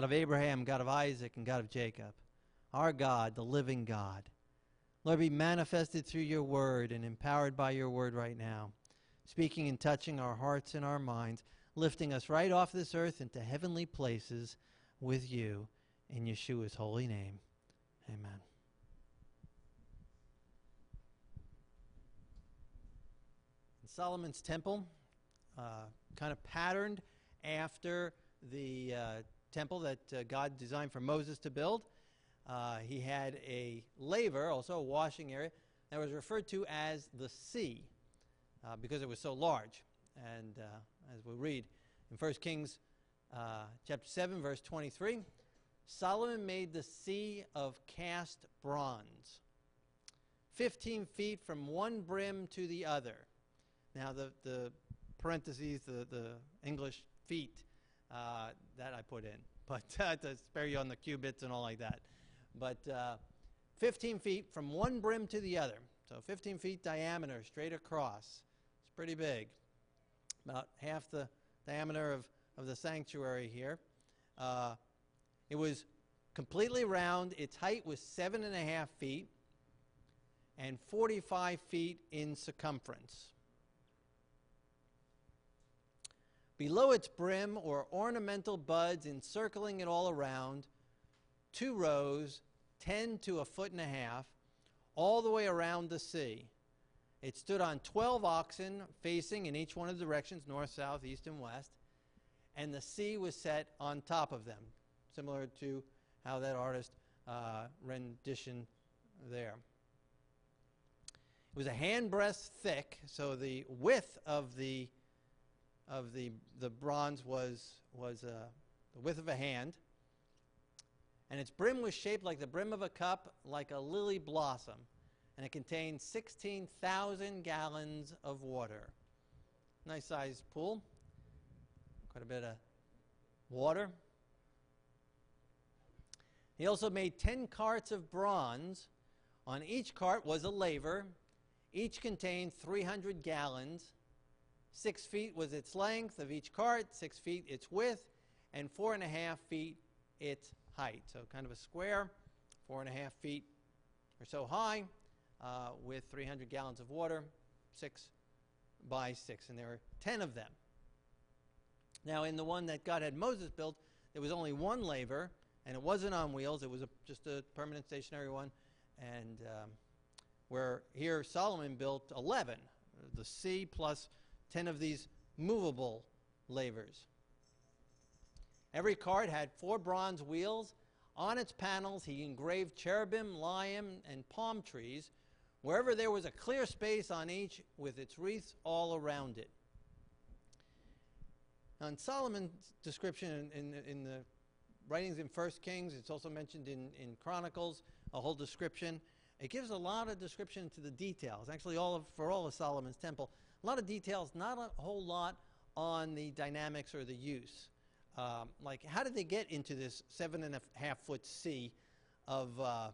God of Abraham, God of Isaac, and God of Jacob, our God, the living God. Lord, be manifested through your word and empowered by your word right now, speaking and touching our hearts and our minds, lifting us right off this earth into heavenly places with you. In Yeshua's holy name, amen. Solomon's temple, uh, kind of patterned after the uh, temple that uh, God designed for Moses to build. Uh, he had a laver, also a washing area, that was referred to as the sea uh, because it was so large. And uh, as we read in 1 Kings uh, chapter 7, verse 23, Solomon made the sea of cast bronze, 15 feet from one brim to the other. Now, the, the parentheses, the, the English feet uh, that I put in, but uh, to spare you on the cubits and all like that. But uh, 15 feet from one brim to the other. So 15 feet diameter straight across. It's pretty big. About half the diameter of, of the sanctuary here. Uh, it was completely round. Its height was seven and a half feet and 45 feet in circumference. Below its brim were ornamental buds encircling it all around, two rows, 10 to a foot and a half, all the way around the sea. It stood on 12 oxen facing in each one of the directions north, south, east, and west, and the sea was set on top of them, similar to how that artist uh, rendition there. It was a handbreadth thick, so the width of the of the, the bronze was, was uh, the width of a hand. And its brim was shaped like the brim of a cup, like a lily blossom. And it contained 16,000 gallons of water. Nice sized pool. Quite a bit of water. He also made 10 carts of bronze. On each cart was a laver. Each contained 300 gallons. Six feet was its length of each cart, six feet its width, and four and a half feet its height. So kind of a square, four and a half feet or so high, uh, with 300 gallons of water, six by six. And there were 10 of them. Now, in the one that God had Moses built, there was only one laver, and it wasn't on wheels. It was a, just a permanent stationary one. And um, where here Solomon built 11, the sea plus 10 of these movable lavers. Every cart had four bronze wheels. On its panels, he engraved cherubim, lion, and palm trees, wherever there was a clear space on each with its wreaths all around it. Now, in Solomon's description in, in, in the writings in First Kings, it's also mentioned in, in Chronicles, a whole description. It gives a lot of description to the details, actually, all of, for all of Solomon's temple. A lot of details, not a whole lot on the dynamics or the use. Um, like, how did they get into this seven and a half foot sea of, uh,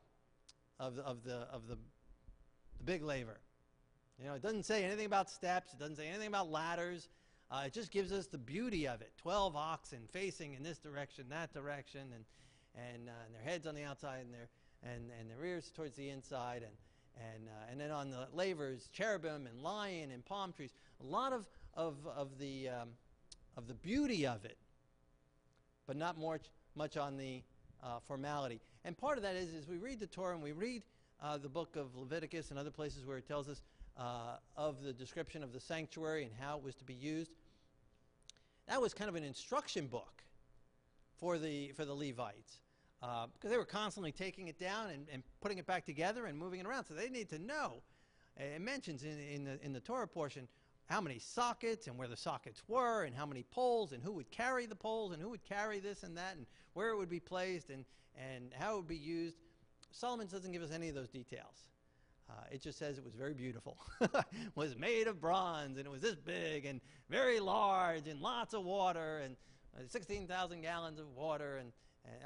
of, of, the, of the, the big laver? You know, it doesn't say anything about steps, it doesn't say anything about ladders. Uh, it just gives us the beauty of it 12 oxen facing in this direction, that direction, and, and, uh, and their heads on the outside and their, and, and their ears towards the inside. And, and, uh, and then on the lavers, cherubim and lion and palm trees. A lot of, of, of, the, um, of the beauty of it, but not much, much on the uh, formality. And part of that is, is we read the Torah and we read uh, the book of Leviticus and other places where it tells us uh, of the description of the sanctuary and how it was to be used. That was kind of an instruction book for the, for the Levites uh, because they were constantly taking it down and, and, putting it back together and moving it around. So they need to know. It mentions in, in, the, in the Torah portion how many sockets and where the sockets were and how many poles and who would carry the poles and who would carry this and that and where it would be placed and, and how it would be used. Solomon doesn't give us any of those details. Uh, it just says it was very beautiful. was made of bronze and it was this big and very large and lots of water and uh, 16,000 gallons of water and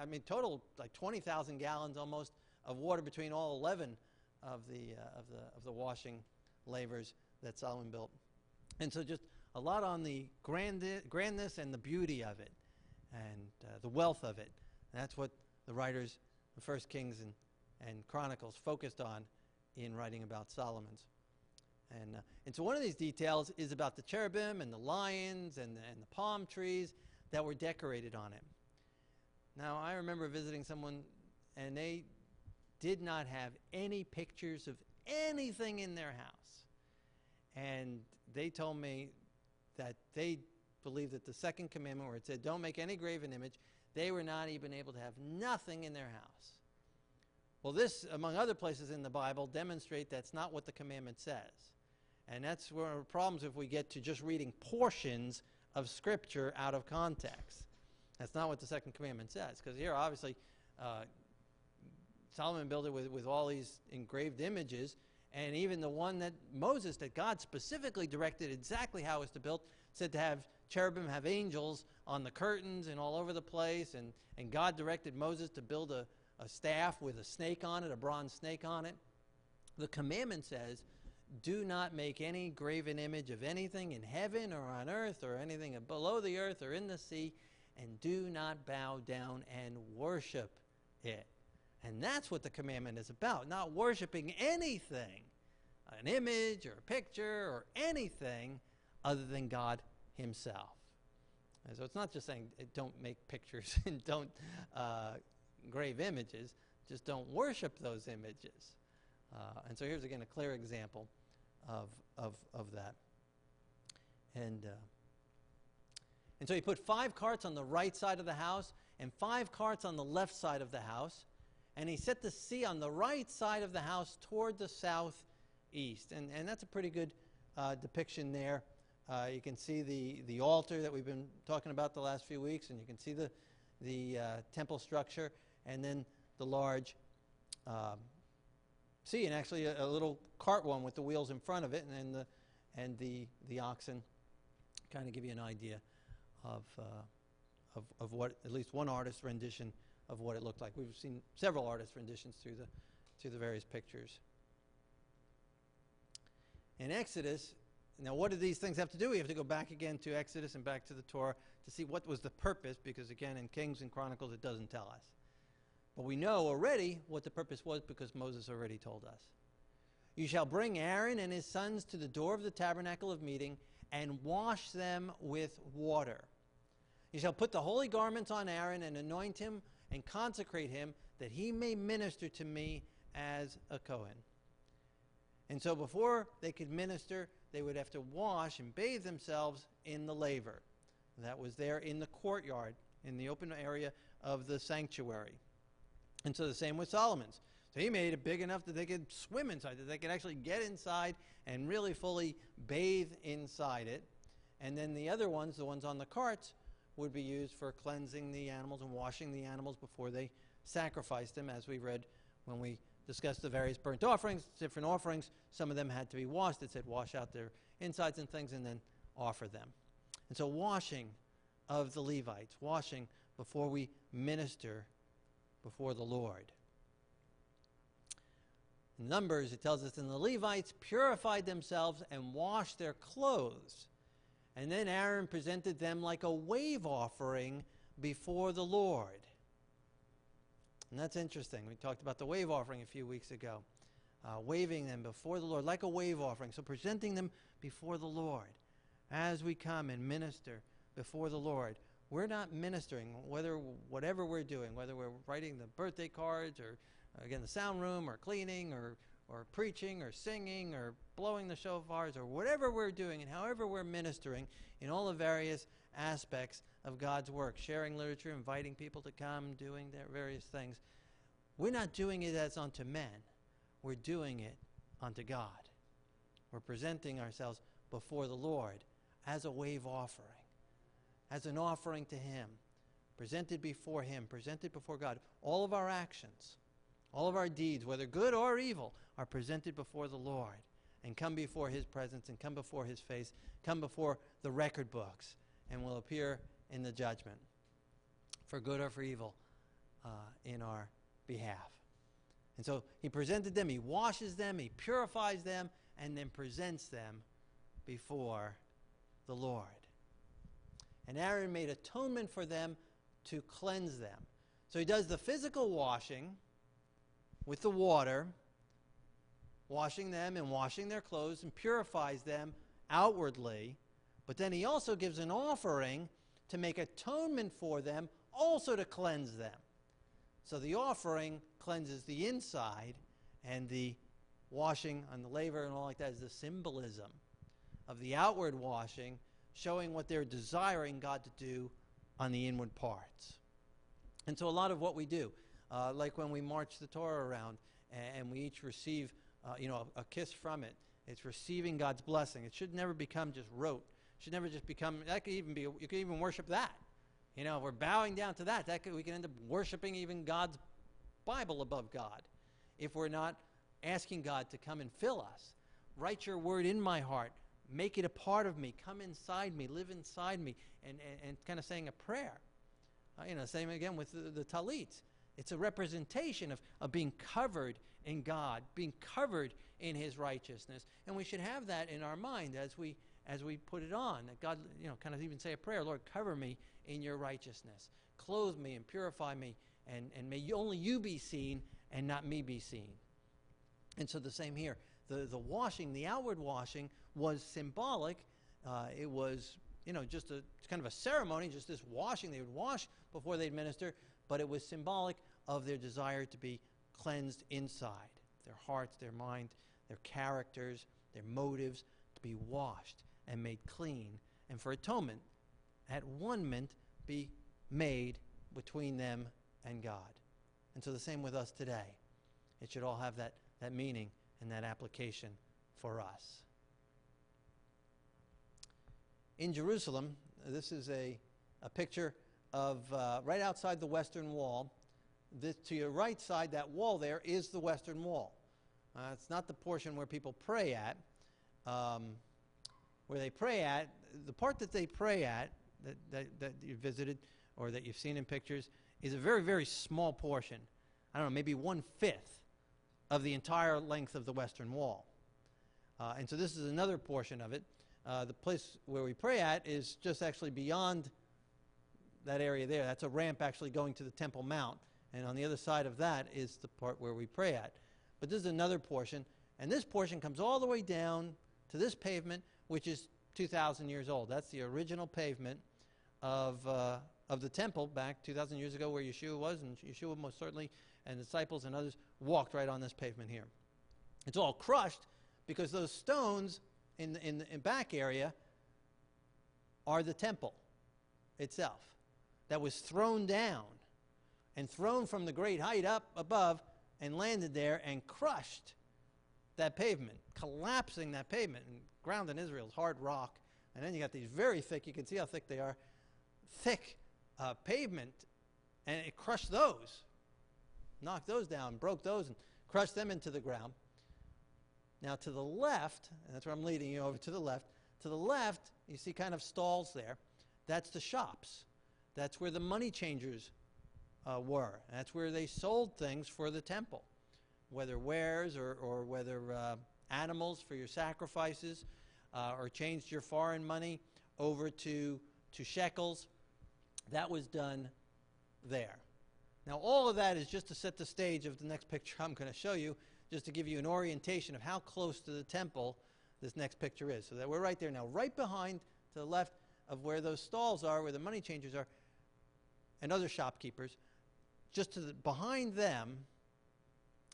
I mean, total like 20,000 gallons almost of water between all 11 of the, uh, of, the, of the washing lavers that Solomon built. And so just a lot on the grandi- grandness and the beauty of it and uh, the wealth of it And that's what the writers, the First Kings and, and Chronicles, focused on in writing about Solomon's. And, uh, and so one of these details is about the cherubim and the lions and the, and the palm trees that were decorated on it. Now, I remember visiting someone, and they did not have any pictures of anything in their house. And they told me that they believed that the second commandment, where it said, Don't make any graven image, they were not even able to have nothing in their house. Well, this, among other places in the Bible, demonstrate that's not what the commandment says. And that's one of the problems if we get to just reading portions of Scripture out of context. That's not what the second commandment says. Because here, obviously, uh, Solomon built it with, with all these engraved images. And even the one that Moses, that God specifically directed exactly how it was to build, said to have cherubim have angels on the curtains and all over the place. And, and God directed Moses to build a, a staff with a snake on it, a bronze snake on it. The commandment says, do not make any graven image of anything in heaven or on earth or anything below the earth or in the sea, and do not bow down and worship it. And that's what the commandment is about, not worshiping anything, an image or a picture or anything other than God Himself. And so it's not just saying eh, don't make pictures and don't uh, grave images, just don't worship those images. Uh, and so here's again a clear example of, of, of that. And, uh, and so he put five carts on the right side of the house and five carts on the left side of the house. And he set the sea on the right side of the house toward the southeast. And, and that's a pretty good uh, depiction there. Uh, you can see the, the altar that we've been talking about the last few weeks, and you can see the, the uh, temple structure, and then the large um, sea, and actually a, a, little cart one with the wheels in front of it, and then the, and the, the oxen. Kind of give you an idea of, uh, of, of what at least one artist's rendition of what it looked like. We've seen several artist renditions through the, through the various pictures. In Exodus, now what do these things have to do? We have to go back again to Exodus and back to the Torah to see what was the purpose, because again, in Kings and Chronicles, it doesn't tell us. But we know already what the purpose was because Moses already told us. You shall bring Aaron and his sons to the door of the tabernacle of meeting and wash them with water. You shall put the holy garments on Aaron and anoint him and consecrate him that he may minister to me as a Cohen. And so before they could minister, they would have to wash and bathe themselves in the laver. That was there in the courtyard, in the open area of the sanctuary. And so the same with Solomon's. So he made it big enough that they could swim inside, that they could actually get inside and really fully bathe inside it. And then the other ones, the ones on the carts, would be used for cleansing the animals and washing the animals before they sacrificed them, as we read when we discussed the various burnt offerings, different offerings. Some of them had to be washed. It said wash out their insides and things and then offer them. And so, washing of the Levites, washing before we minister before the Lord. Numbers, it tells us, and the Levites purified themselves and washed their clothes. And then Aaron presented them like a wave offering before the Lord. And that's interesting. We talked about the wave offering a few weeks ago. Uh, waving them before the Lord like a wave offering. So presenting them before the Lord as we come and minister before the Lord we're not ministering, whether whatever we're doing, whether we're writing the birthday cards or again the sound room or cleaning or or preaching or singing or blowing the shofars or whatever we're doing and however we're ministering in all the various aspects of God's work, sharing literature, inviting people to come, doing their various things. We're not doing it as unto men. We're doing it unto God. We're presenting ourselves before the Lord as a wave offering as an offering to Him, presented before Him, presented before God. All of our actions, all of our deeds, whether good or evil, are presented before the Lord and come before His presence and come before His face, come before the record books, and will appear in the judgment for good or for evil uh, in our behalf. And so He presented them, He washes them, He purifies them, and then presents them before the Lord. And Aaron made atonement for them to cleanse them. So he does the physical washing with the water, washing them and washing their clothes and purifies them outwardly. But then he also gives an offering to make atonement for them, also to cleanse them. So the offering cleanses the inside, and the washing on the laver and all like that is the symbolism of the outward washing, showing what they're desiring God to do on the inward parts. And so a lot of what we do, uh, like when we march the Torah around and, we each receive, uh, you know, a, a, kiss from it, it's receiving God's blessing. It should never become just rote. It should never just become, that could even be, you could even worship that. You know, if we're bowing down to that, that could, we can end up worshiping even God's Bible above God if we're not asking God to come and fill us. Write your word in my heart. Make it a part of me. Come inside me. Live inside me. And, and, and kind of saying a prayer. Uh, you know, same again with the, the talits. It's a representation of, of being covered in God, being covered in His righteousness. And we should have that in our mind as we as we put it on. That God, you know, kind of even say a prayer, Lord, cover me in your righteousness. Clothe me and purify me, and, and may you, only you be seen and not me be seen. And so the same here. The, the washing, the outward washing, was symbolic. Uh, it was, you know, just a kind of a ceremony, just this washing. They would wash before they'd minister, but it was symbolic of their desire to be cleansed inside their hearts, their mind, their characters, their motives, to be washed and made clean, and for atonement, at one mint, be made between them and God. And so the same with us today. It should all have that, that meaning and that application for us. In Jerusalem, this is a, a picture of uh, right outside the western wall. This, to your right side, that wall there is the western wall. Uh, it's not the portion where people pray at. Um, where they pray at, the part that they pray at, that, that, that you visited or that you've seen in pictures, is a very, very small portion. I don't know, maybe one fifth of the entire length of the Western Wall. Uh, and so this is another portion of it. Uh, the place where we pray at is just actually beyond that area there. That's a ramp actually going to the Temple Mount. And on the other side of that is the part where we pray at. But this is another portion. And this portion comes all the way down to this pavement, which is 2,000 years old. That's the original pavement of, uh, of the temple back 2,000 years ago where Yeshua was. And Yeshua most certainly and disciples and others walked right on this pavement here. It's all crushed because those stones in the, in the in back area are the temple itself that was thrown down and thrown from the great height up above and landed there and crushed that pavement, collapsing that pavement. And ground in Israel is hard rock. And then you got these very thick, you can see how thick they are, thick uh, pavement, and it crushed those knocked those down, broke those, and crushed them into the ground. Now, to the left, and that's where I'm leading you over to the left, to the left, you see kind of stalls there. That's the shops. That's where the money changers uh, were. That's where they sold things for the temple, whether wares or, or whether uh, animals for your sacrifices, uh, or changed your foreign money over to, to shekels. That was done there. Now, all of that is just to set the stage of the next picture I'm going to show you, just to give you an orientation of how close to the temple this next picture is. So that we're right there now, right behind to the left of where those stalls are, where the money changers are, and other shopkeepers. Just the, behind them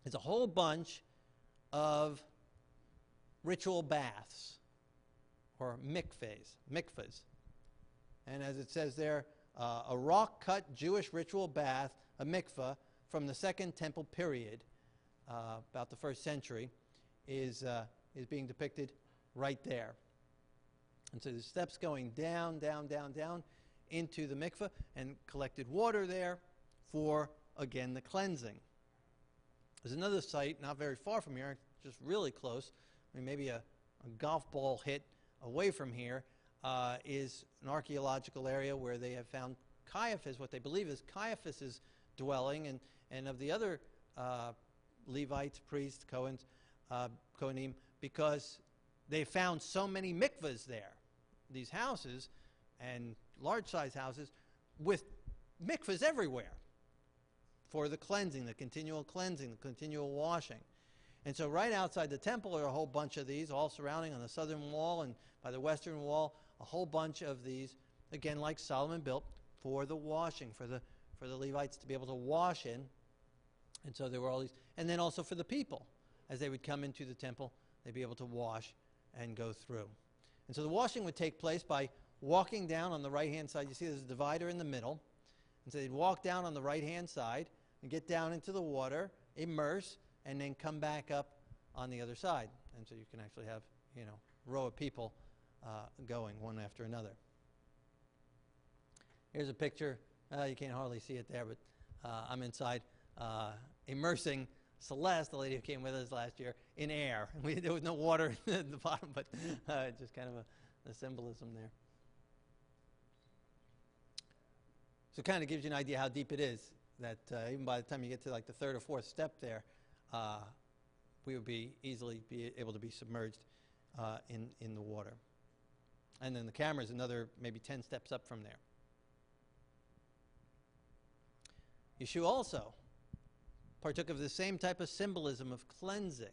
is a whole bunch of ritual baths or mikvahs, mikvahs. And as it says there, uh, a rock cut Jewish ritual bath a mikvah, from the Second Temple period, uh, about the first century, is, uh, is being depicted right there. And so the steps going down, down, down, down into the mikvah and collected water there for, again, the cleansing. There's another site not very far from here, just really close, I mean, maybe a, a golf ball hit away from here, uh, is an archaeological area where they have found Caiaphas, what they believe is Caiaphas's dwelling and, and of the other uh, Levites, priests, Cohens, uh, Kohanim, because they found so many mikvahs there, these houses, and large size houses with mikvahs everywhere. For the cleansing, the continual cleansing, the continual washing. And so, right outside the temple are a whole bunch of these, all surrounding on the southern wall and by the western wall, a whole bunch of these, again, like Solomon built, for the washing, for the, for the Levites to be able to wash in. And so, there were all these, and then also for the people, as they would come into the temple, they'd be able to wash and go through. And so, the washing would take place by walking down on the right hand side. You see, there's a divider in the middle. And so, they'd walk down on the right hand side and get down into the water, immerse, and then come back up on the other side. And so you can actually have, you know, row of people uh, going one after another. Here's a picture. Uh, you can't hardly see it there, but uh, I'm inside uh, immersing Celeste, the lady who came with us last year, in air. We, there was no water at the bottom, but uh, just kind of a, a symbolism there. So it kind of gives you an idea how deep it is that uh, even by the time you get to like the third or fourth step there, uh, we would be easily be able to be submerged uh, in, in the water. And then the camera is another maybe 10 steps up from there. Yeshua also partook of the same type of symbolism of cleansing.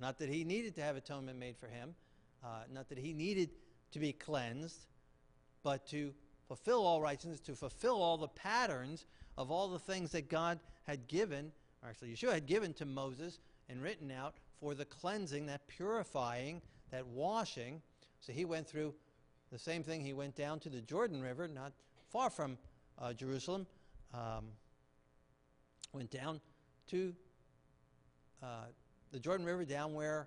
Not that he needed to have atonement made for him, uh, not that he needed to be cleansed, but to fulfill all righteousness, to fulfill all the patterns of all the things that God had given, or actually Yeshua had given to Moses and written out for the cleansing, that purifying, that washing. So he went through the same thing. He went down to the Jordan River, not far from uh, Jerusalem. Um, went down to uh, the Jordan River, down where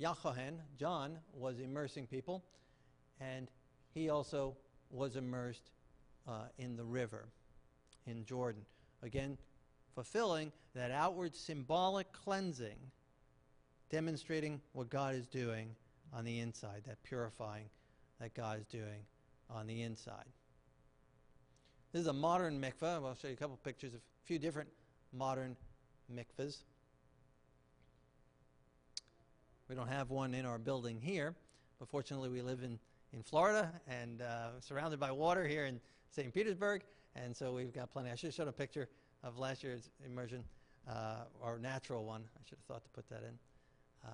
Yochanan, John, was immersing people, and he also was immersed uh, in the river in Jordan. Again, fulfilling that outward symbolic cleansing, demonstrating what God is doing on the inside, that purifying that God is doing on the inside. This is a modern mikveh. I'll show you a couple pictures of a few different modern mikvahs. We don't have one in our building here, but fortunately we live in, in Florida and uh, surrounded by water here in St. Petersburg, and so we've got plenty. I should have shown a picture of last year's immersion, uh, or natural one. I should have thought to put that in. Uh,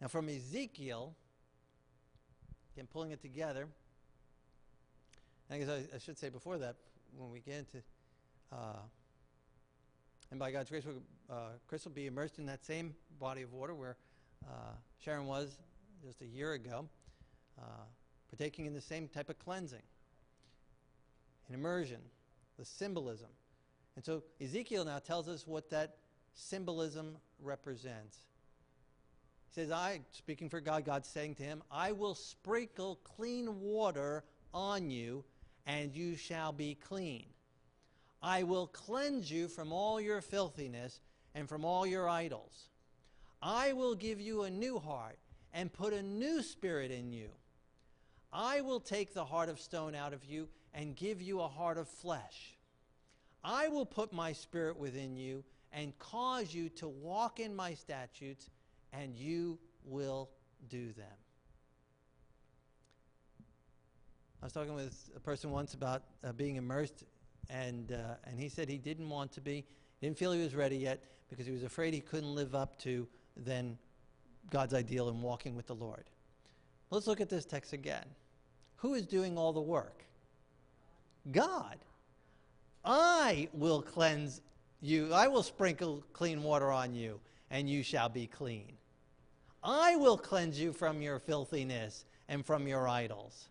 now, from Ezekiel, again, pulling it together, I guess I, I, should say before that, when we get into, uh, and by God's grace, uh, Chris will be immersed in that same body of water where uh, Sharon was just a year ago, uh, partaking in the same type of cleansing and immersion, the symbolism. And so Ezekiel now tells us what that symbolism represents. He says, I, speaking for God, God's saying to him, I will sprinkle clean water on you, and you shall be clean. I will cleanse you from all your filthiness and from all your idols. I will give you a new heart and put a new spirit in you. I will take the heart of stone out of you and give you a heart of flesh. I will put my spirit within you and cause you to walk in my statutes, and you will do them. I was talking with a person once about uh, being immersed, and, uh, and he said he didn't want to be, didn't feel he was ready yet because he was afraid he couldn't live up to then God's ideal in walking with the Lord. Let's look at this text again. Who is doing all the work? God. I will cleanse you. I will sprinkle clean water on you, and you shall be clean. I will cleanse you from your filthiness and from your idols.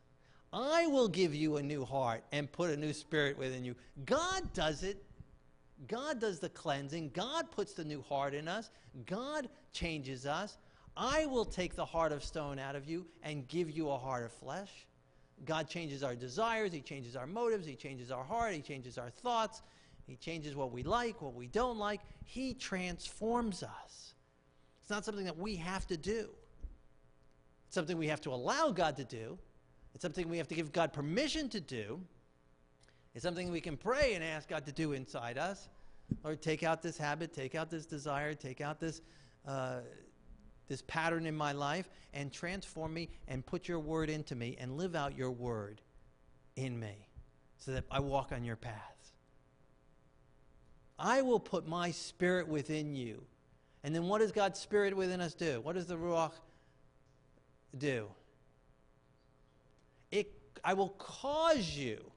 I will give you a new heart and put a new spirit within you. God does it. God does the cleansing. God puts the new heart in us. God changes us. I will take the heart of stone out of you and give you a heart of flesh. God changes our desires, He changes our motives, He changes our heart, He changes our thoughts, He changes what we like, what we don't like. He transforms us. It's not something that we have to do, it's something we have to allow God to do, it's something we have to give God permission to do. It's something we can pray and ask God to do inside us. Lord, take out this habit, take out this desire, take out this. Uh, this pattern in my life and transform me and put your word into me and live out your word in me so that I walk on your paths. I will put my spirit within you. And then what does God's spirit within us do? What does the Ruach do? It, I will cause you.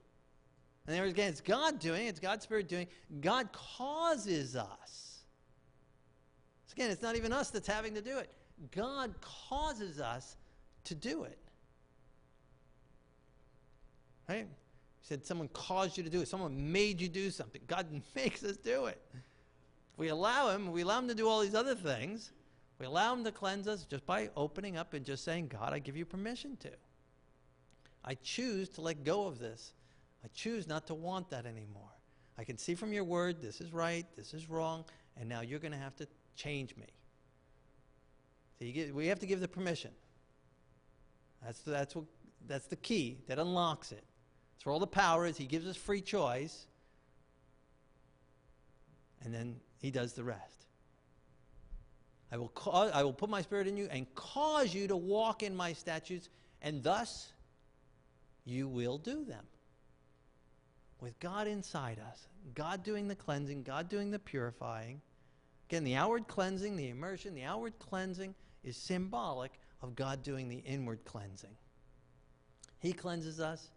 And there again, it's God doing, it's God's Spirit doing. God causes us. Again, it's not even us that's having to do it. God causes us to do it. Right? He said someone caused you to do it. Someone made you do something. God makes us do it. We allow him, we allow him to do all these other things. We allow him to cleanse us just by opening up and just saying, God, I give you permission to. I choose to let go of this. I choose not to want that anymore. I can see from your word, this is right, this is wrong, and now you're going to have to change me. So get, we have to give the permission. That's, the, that's, what, that's the key that unlocks it. That's where all the power is. He gives us free choice, and then he does the rest. I will, cause, I will put my spirit in you and cause you to walk in my statutes, and thus you will do them. With God inside us, God doing the cleansing, God doing the purifying. Again, the outward cleansing, the immersion, the outward cleansing is symbolic of God doing the inward cleansing. He cleanses us,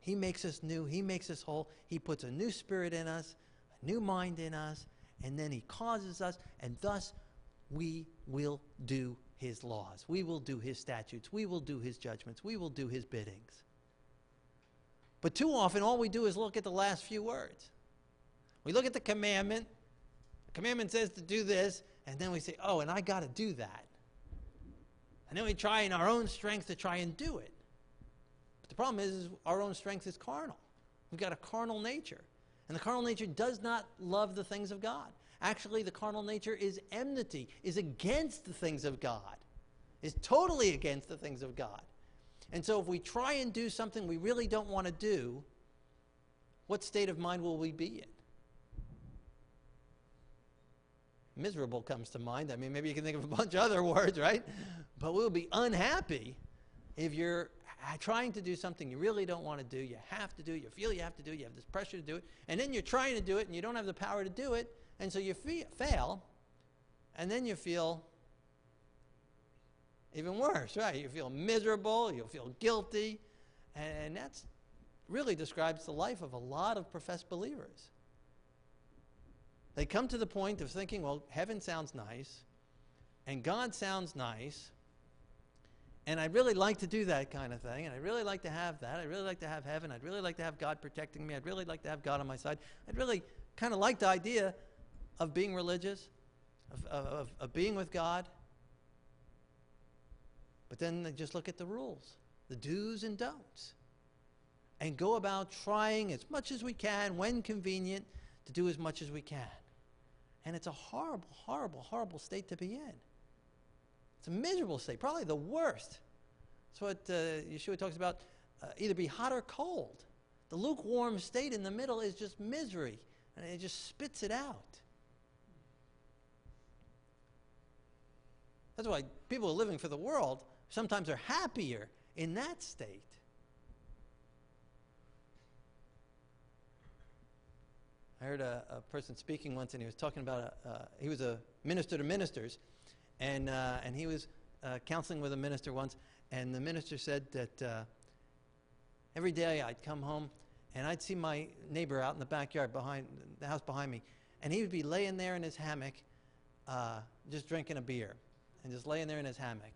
He makes us new, He makes us whole, He puts a new spirit in us, a new mind in us, and then He causes us, and thus we will do His laws. We will do His statutes. We will do His judgments. We will do His biddings. But too often, all we do is look at the last few words. We look at the commandment. Commandment says to do this, and then we say, oh, and I got to do that. And then we try in our own strength to try and do it. But the problem is, is our own strength is carnal. We've got a carnal nature. And the carnal nature does not love the things of God. Actually, the carnal nature is enmity, is against the things of God, is totally against the things of God. And so if we try and do something we really don't want to do, what state of mind will we be in? Miserable comes to mind. I mean, maybe you can think of a bunch of other words, right? But we'll be unhappy if you're trying to do something you really don't want to do, you have to do, it. you feel you have to do, it. you have this pressure to do it, and then you're trying to do it and you don't have the power to do it, and so you fe- fail, and then you feel even worse, right? You feel miserable, You'll feel guilty, and that's really describes the life of a lot of professed believers. They come to the point of thinking, well, heaven sounds nice, and God sounds nice, and I'd really like to do that kind of thing, and I'd really like to have that. I'd really like to have heaven. I'd really like to have God protecting me. I'd really like to have God on my side. I'd really kind of like the idea of being religious, of, of, of being with God. But then they just look at the rules, the do's and don'ts, and go about trying as much as we can, when convenient, to do as much as we can. And it's a horrible, horrible, horrible state to be in. It's a miserable state, probably the worst. That's what uh, Yeshua talks about uh, either be hot or cold. The lukewarm state in the middle is just misery, and it just spits it out. That's why people living for the world sometimes are happier in that state. I heard a, a, person speaking once, and he was talking about a, uh, he was a minister to ministers, and uh, and he was uh, counseling with a minister once, and the minister said that uh, every day I'd come home, and I'd see my neighbor out in the backyard behind the house behind me, and he would be laying there in his hammock, uh, just drinking a beer, and just laying there in his hammock,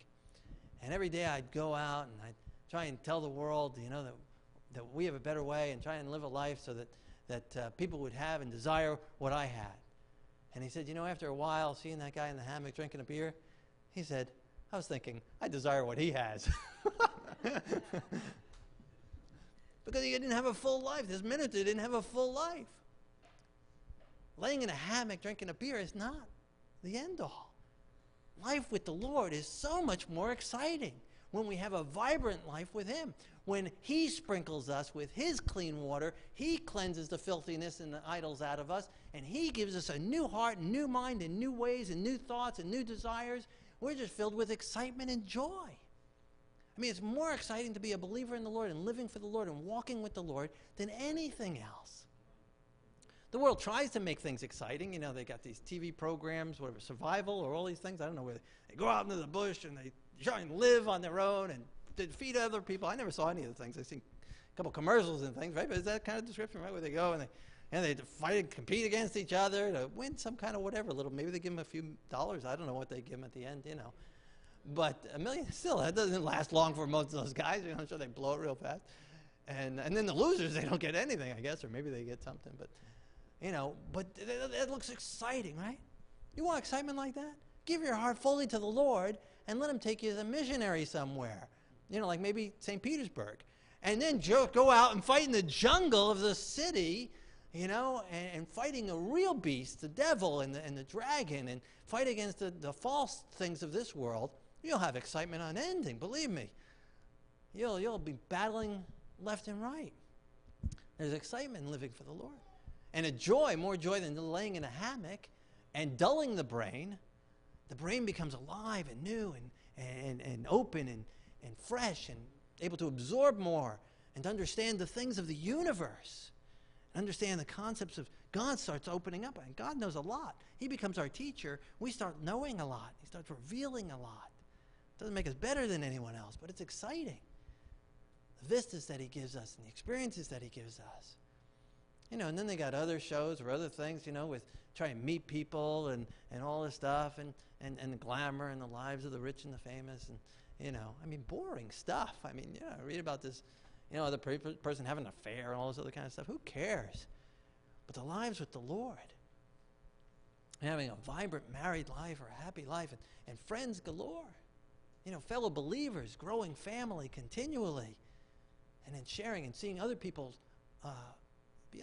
and every day I'd go out and I'd try and tell the world, you know, that, that we have a better way and try and live a life so that, that uh, people would have and desire what I had. And he said, you know, after a while, seeing that guy in the hammock drinking a beer, he said, I was thinking, I desire what he has. because he didn't have a full life. This minister didn't have a full life. Laying in a hammock drinking a beer is not the end all life with the Lord is so much more exciting when we have a vibrant life with Him. When He sprinkles us with His clean water, He cleanses the filthiness and the idols out of us, and He gives us a new heart, and new mind, and new ways, and new thoughts, and new desires. We're just filled with excitement and joy. I mean, it's more exciting to be a believer in the Lord and living for the Lord and walking with the Lord than anything else. The world tries to make things exciting. You know, they got these TV programs, whatever, survival or all these things. I don't know where they, they go out into the bush and they try and live on their own and defeat other people. I never saw any of the things. I've seen a couple commercials and things, right? But is that kind of description, right? Where they go and they and they fight and compete against each other to win some kind of whatever little. Maybe they give them a few dollars. I don't know what they give them at the end, you know. But a million still that doesn't last long for most of those guys. You know, I'm sure they blow it real fast. And and then the losers they don't get anything, I guess, or maybe they get something. But you know, but it looks exciting, right? You want excitement like that? Give your heart fully to the Lord and let Him take you as a missionary somewhere. You know, like maybe St. Petersburg. And then go out and fight in the jungle of the city you know, and, and, fighting a real beast, the devil and the, and the dragon, and fight against the, the false things of this world, you'll have excitement unending, believe me. You'll, you'll be battling left and right. There's excitement in living for the Lord. And a joy, more joy than laying in a hammock and dulling the brain. The brain becomes alive and new and, and, and open and, and fresh and able to absorb more and to understand the things of the universe and understand the concepts of God starts opening up, and God knows a lot. He becomes our teacher. We start knowing a lot. He starts revealing a lot. It doesn't make us better than anyone else, but it's exciting. The vistas that He gives us and the experiences that He gives us. You know, and then they got other shows or other things, you know, with trying to meet people and, and all this stuff and, and, and the glamour and the lives of the rich and the famous and, you know, I mean, boring stuff. I mean, yeah, I read about this you know, the person having an affair and all this other kind of stuff. Who cares? But the lives with the Lord, having a vibrant married life or a happy life, and, and friends galore, you know, fellow believers, growing family continually, and then sharing and seeing other people's, uh,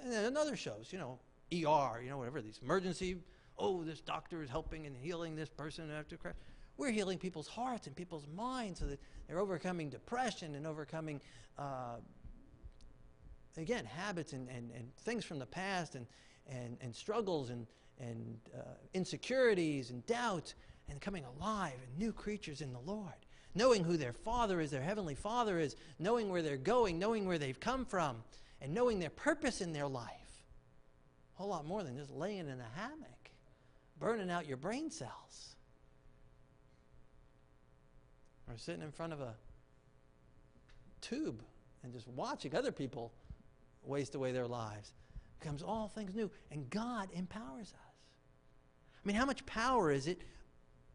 and other shows, you know, ER, you know, whatever, these emergency, oh, this doctor is helping and healing this person after Christ. We're healing people's hearts and people's minds so that they're overcoming depression and overcoming, uh, again, habits and, and, and things from the past and, and, and struggles and, and uh, insecurities and doubts and coming alive and new creatures in the Lord. Knowing who their Father is, their Heavenly Father is, knowing where they're going, knowing where they've come from, and knowing their purpose in their life. A whole lot more than just laying in a hammock, burning out your brain cells. or sitting in front of a tube and just watching other people waste away their lives becomes all things new. And God empowers us. I mean, how much power is it?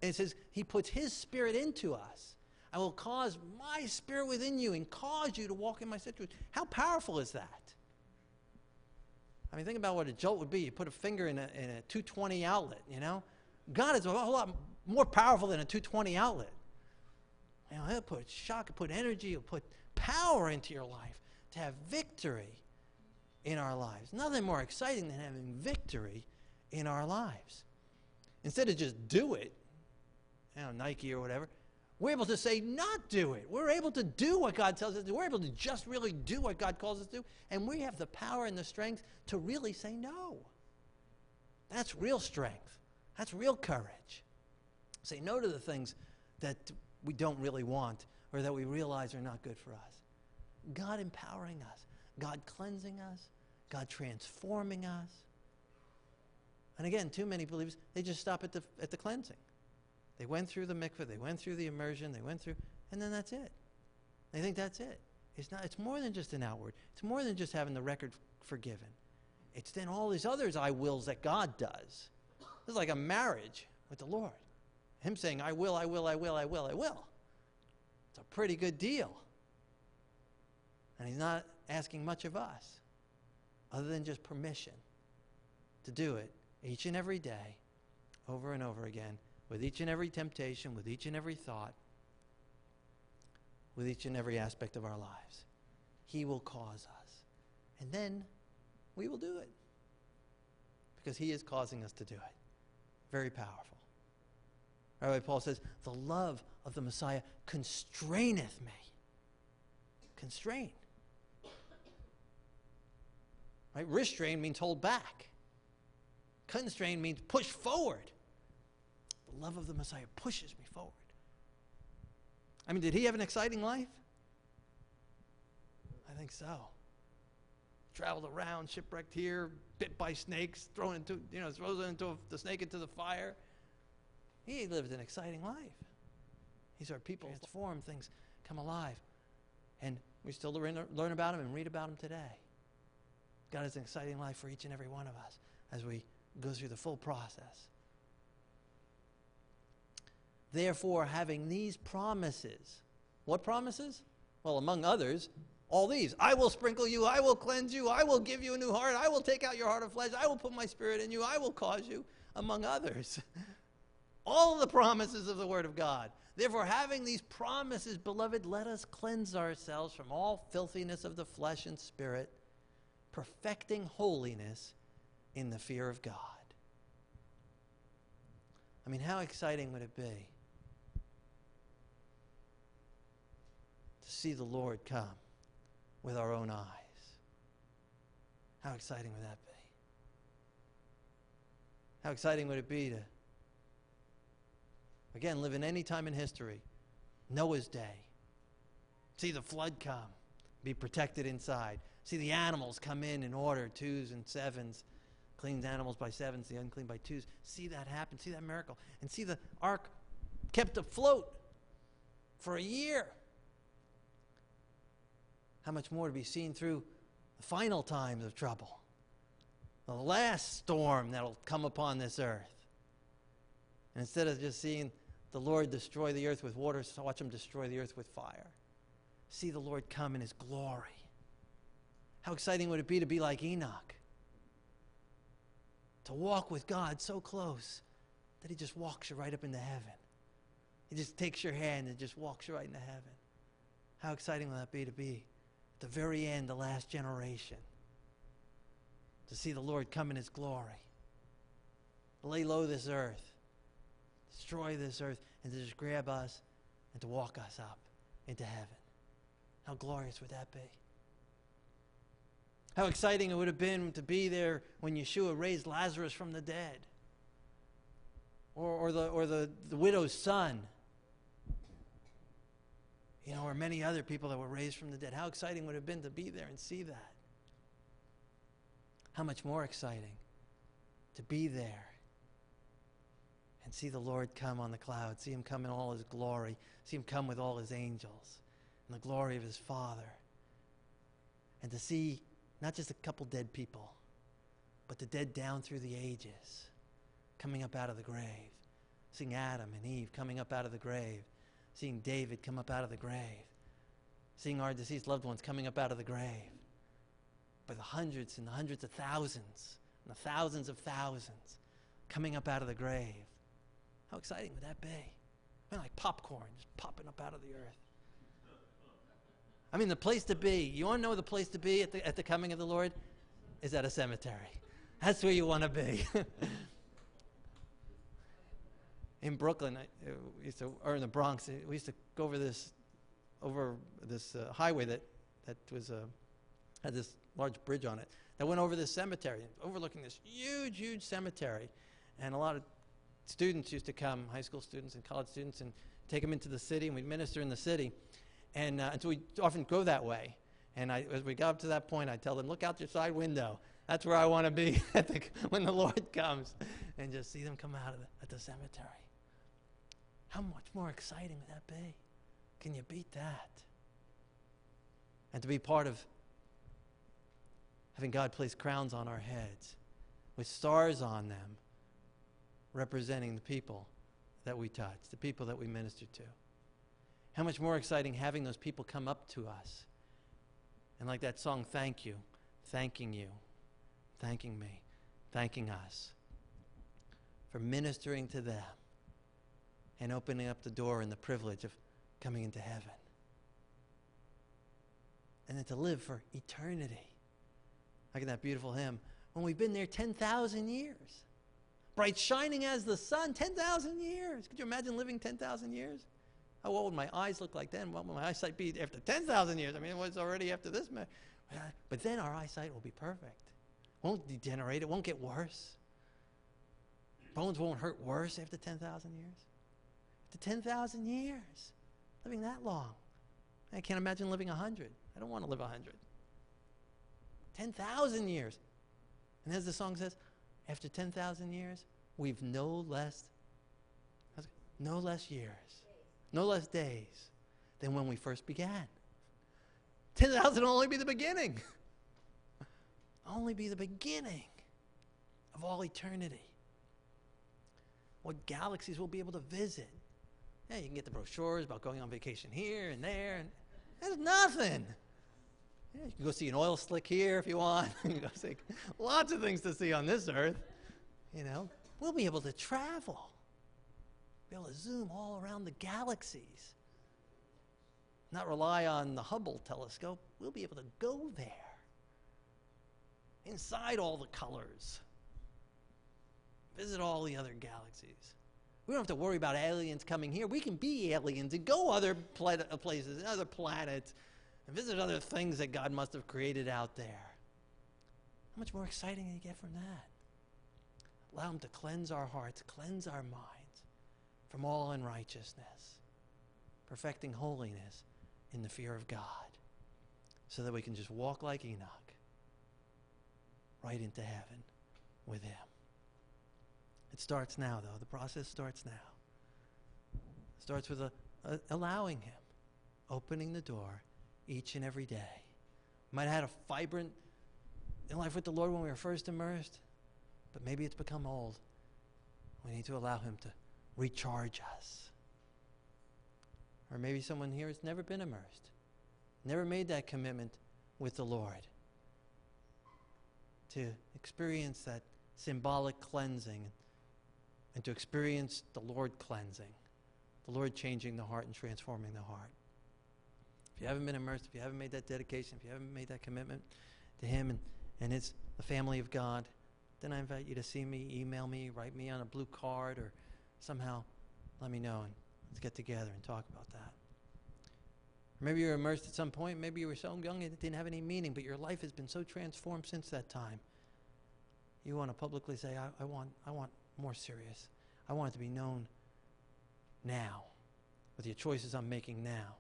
It says, He puts His Spirit into us. I will cause my Spirit within you and cause you to walk in my statutes. How powerful is that? I mean, think about what a jolt would be. You put a finger in a, in a 220 outlet, you know? God is a whole lot more powerful than a 220 outlet. You know, it'll put shock, it'll put energy, it'll put power into your life to have victory in our lives. Nothing more exciting than having victory in our lives. Instead of just do it, you know, Nike or whatever, we're able to say, not do it. We're able to do what God tells us to do. We're able to just really do what God calls us to do. And we have the power and the strength to really say no. That's real strength. That's real courage. Say no to the things that we don't really want or that we realize are not good for us. God empowering us, God cleansing us, God transforming us. And again, too many believers, they just stop at the, at the cleansing. They went through the mikveh, they went through the immersion, they went through, and then that's it. They think that's it. It's, not, it's more than just an outward. It's more than just having the record forgiven. It's then all these others I wills that God does. It's like a marriage with the Lord. Him saying, I will, I will, I will, I will, I will. It's a pretty good deal. And he's not asking much of us other than just permission to do it each and every day, over and over again, with each and every temptation, with each and every thought, with each and every aspect of our lives. He will cause us. And then we will do it because He is causing us to do it. Very powerful. Rabbi Paul says, the love of the Messiah constraineth me. Constrain. Right? Restrain means hold back. Constrain means push forward. Love of the Messiah pushes me forward. I mean, did he have an exciting life? I think so. Traveled around, shipwrecked here, bit by snakes, thrown into, you know, throws into a, the snake into the fire. He lived an exciting life. These are people transform, things come alive. And we still learn, learn about him and read about him today. God has an exciting life for each and every one of us as we go through the full process. Therefore, having these promises, what promises? Well, among others, all these I will sprinkle you, I will cleanse you, I will give you a new heart, I will take out your heart of flesh, I will put my spirit in you, I will cause you, among others. all the promises of the Word of God. Therefore, having these promises, beloved, let us cleanse ourselves from all filthiness of the flesh and spirit, perfecting holiness in the fear of God. I mean, how exciting would it be to see the Lord come with our own eyes? How exciting would that be? How exciting would it be to Again, live in any time in history. Noah's day. See the flood come, be protected inside. See the animals come in in order, twos and sevens. Clean animals by sevens, the unclean by twos. See that happen. See that miracle. And see the ark kept afloat for a year. How much more to be seen through the final times of trouble? The last storm that'll come upon this earth. And instead of just seeing the Lord destroy the earth with water, watch him destroy the earth with fire. See the Lord come in his glory. How exciting would it be to be like Enoch? To walk with God so close that he just walks you right up into heaven. He just takes your hand and just walks you right into heaven. How exciting will that be to be the very end, the last generation? To see the Lord come in his glory. Lay low this earth destroy this earth, and to just grab us and to walk us up into heaven. How glorious would that be? How exciting it would have been to be there when Yeshua raised Lazarus from the dead. Or, or, the, or the, the widow's son. You know, or many other people that were raised from the dead. How exciting would it have been to be there and see that? How much more exciting to be there and see the Lord come on the cloud, see him come in all his glory, see him come with all his angels and the glory of his Father. And to see not just a couple dead people, but the dead down through the ages coming up out of the grave. Seeing Adam and Eve coming up out of the grave. Seeing David come up out of the grave. Seeing our deceased loved ones coming up out of the grave. By the hundreds and the hundreds of thousands and the thousands of thousands coming up out of the grave how exciting would that be? I mean, like popcorn just popping up out of the earth. I mean, the place to be. You want to know the place to be at the, at the coming of the Lord? Is at a cemetery. That's where you want to be. in Brooklyn, I, uh, we used to, or in the Bronx, we used to go over this, over this uh, highway that, that was, uh, had this large bridge on it that went over this cemetery, overlooking this huge, huge cemetery. And a lot of students used to come, high school students and college students, and take them into the city, and we'd minister in the city. And, uh, and so we often go that way. And I, as we got up to that point, I tell them, look out your side window. That's where I want to be the, when the Lord comes. And just see them come out of the, at the cemetery. How much more exciting would that be? Can you beat that? And to be part of having God place crowns on our heads with stars on them representing the people that we touch, the people that we minister to. How much more exciting having those people come up to us. And like that song, Thank You, thanking you, thanking me, thanking us for ministering to them and opening up the door and the privilege of coming into heaven. And then to live for eternity. Like in that beautiful hymn, when we've been there 10,000 years bright shining as the sun, 10,000 years. Could you imagine living 10,000 years? How old would my eyes look like then? What will my eyesight be after 10,000 years? I mean, it was already after this. But then our eyesight will be perfect. Won't degenerate. It won't get worse. Bones won't hurt worse after 10,000 years. After 10,000 years, living that long. I can't imagine living 100. I don't want to live 100. 10,000 years. And as the song says, after 10,000 years, we've no less, no less years, no less days than when we first began. 10,000 will only be the beginning. only be the beginning of all eternity. What galaxies we'll be able to visit. Yeah, you can get the brochures about going on vacation here and there, and that's nothing. Yeah, you can go see an oil slick here if you want. you can go see lots of things to see on this earth. You know, we'll be able to travel, be able to zoom all around the galaxies, not rely on the Hubble telescope. We'll be able to go there, inside all the colors, visit all the other galaxies. We don't have to worry about aliens coming here. We can be aliens and go other places, other planets, and visit other things that God must have created out there. How much more exciting do you get from that? Allow Him to cleanse our hearts, cleanse our minds from all unrighteousness, perfecting holiness in the fear of God, so that we can just walk like Enoch right into heaven with Him. It starts now, though. The process starts now. It starts with a, a, allowing Him, opening the door each and every day. Might have had a vibrant life with the Lord when we were first immersed, but maybe it's become old. We need to allow Him to recharge us. Or maybe someone here has never been immersed, never made that commitment with the Lord to experience that symbolic cleansing and to experience the Lord cleansing, the Lord changing the heart and transforming the heart. If you haven't been immersed, if you haven't made that dedication, if you haven't made that commitment to Him and, and it's the family of God, then I invite you to see me, email me, write me on a blue card, or somehow let me know and let's get together and talk about that. Maybe you were immersed at some point. Maybe you were so young it didn't have any meaning, but your life has been so transformed since that time. You want to publicly say, I, I want, I want more serious. I want it to be known now with the choices I'm making now.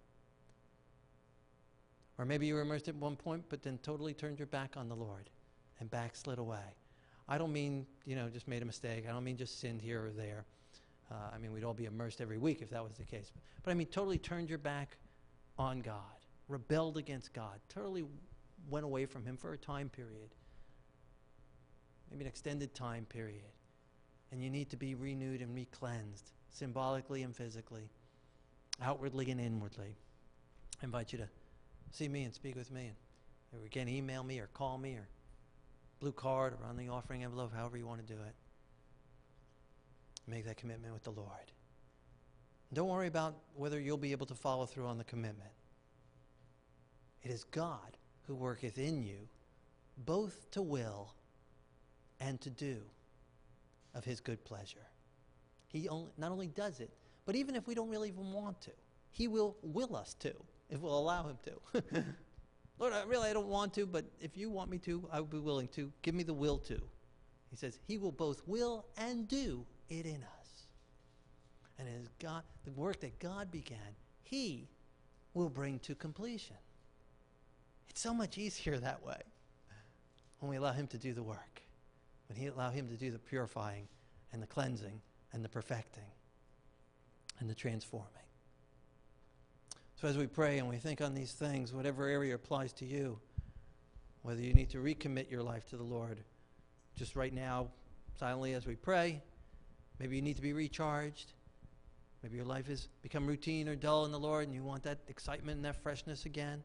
Or maybe you were immersed at one point, but then totally turned your back on the Lord and backslid away. I don't mean, you know, just made a mistake. I don't mean just sinned here or there. Uh, I mean, we'd all be immersed every week if that was the case. But, but I mean, totally turned your back on God, rebelled against God, totally went away from Him for a time period, maybe an extended time period. And you need to be renewed and re-cleansed, symbolically and physically, outwardly and inwardly. I invite you to see me and speak with me. And again, email me or call me or blue card or on the offering envelope, however you want to do it. Make that commitment with the Lord. Don't worry about whether you'll be able to follow through on the commitment. It is God who worketh in you both to will and to do of his good pleasure. He only, not only does it, but even if we don't really even want to, he will will us to if we'll allow him to. Lord, I really I don't want to, but if you want me to, I will be willing to. Give me the will to. He says he will both will and do it in us. And as God, the work that God began, he will bring to completion. It's so much easier that way when we allow him to do the work, when he allow him to do the purifying and the cleansing and the perfecting and the transforming. So as we pray and we think on these things, whatever area applies to you, whether you need to recommit your life to the Lord, just right now, silently as we pray, maybe you need to be recharged. Maybe your life has become routine or dull in the Lord and you want that excitement and that freshness again.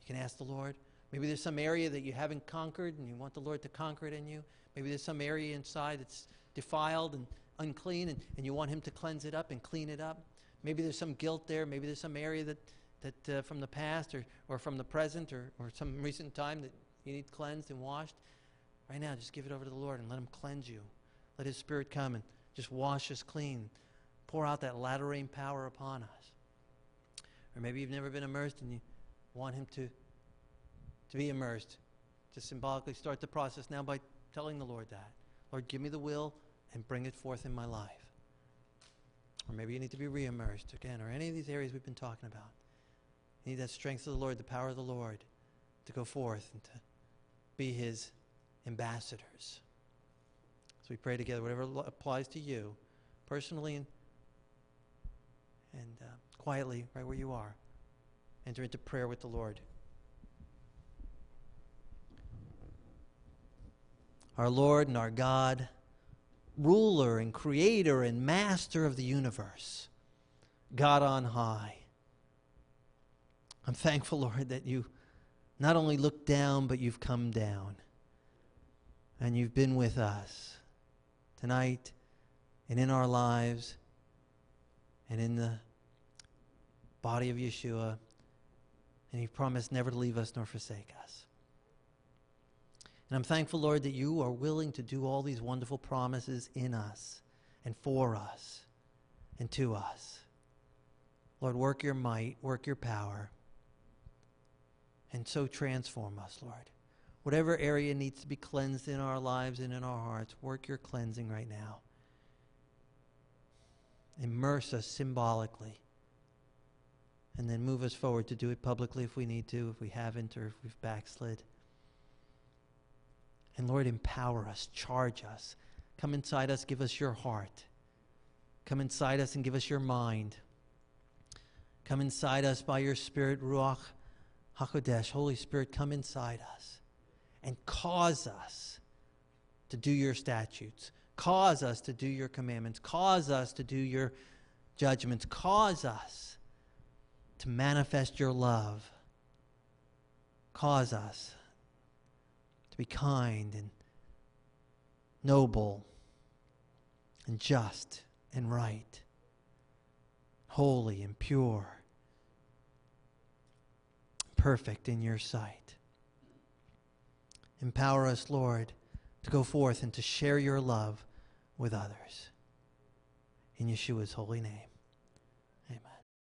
You can ask the Lord. Maybe there's some area that you haven't conquered and you want the Lord to conquer it in you. Maybe there's some area inside that's defiled and unclean and, and you want Him to cleanse it up and clean it up. Maybe there's some guilt there. Maybe there's some area that, that uh, from the past or, or from the present or, or some recent time that you need cleansed and washed. Right now, just give it over to the Lord and let Him cleanse you. Let His Spirit come and just wash us clean. Pour out that latter rain power upon us. Or maybe you've never been immersed and you want Him to, to be immersed. Just symbolically start the process now by telling the Lord that. Lord, give me the will and bring it forth in my life. Or maybe you need to be re-immersed again, or any of these areas we've been talking about. You need that strength of the Lord, the power of the Lord to go forth and to be His ambassadors. So we pray together, whatever applies to you, personally and, and uh, quietly, right where you are. Enter into prayer with the Lord. Our Lord and our God, ruler and creator and master of the universe, God on high. I'm thankful, Lord, that you not only look down, but you've come down. And you've been with us tonight and in our lives and in the body of Yeshua. And you've promised never to leave us nor forsake us. And I'm thankful, Lord, that you are willing to do all these wonderful promises in us and for us and to us. Lord, work your might, work your power, and so transform us, Lord. Whatever area needs to be cleansed in our lives and in our hearts, work your cleansing right now. Immerse us symbolically. And then move us forward to do it publicly if we need to, if we haven't, or if we've backslid. And Lord, empower us, charge us. Come inside us, give us your heart. Come inside us and give us your mind. Come inside us by your Spirit, Ruach HaKodesh. Holy Spirit, come inside us and cause us to do your statutes, cause us to do your commandments, cause us to do your judgments, cause us to manifest your love, cause us to be kind and noble and just and right, holy and pure, perfect in your sight. Empower us, Lord, to go forth and to share your love with others. In Yeshua's holy name.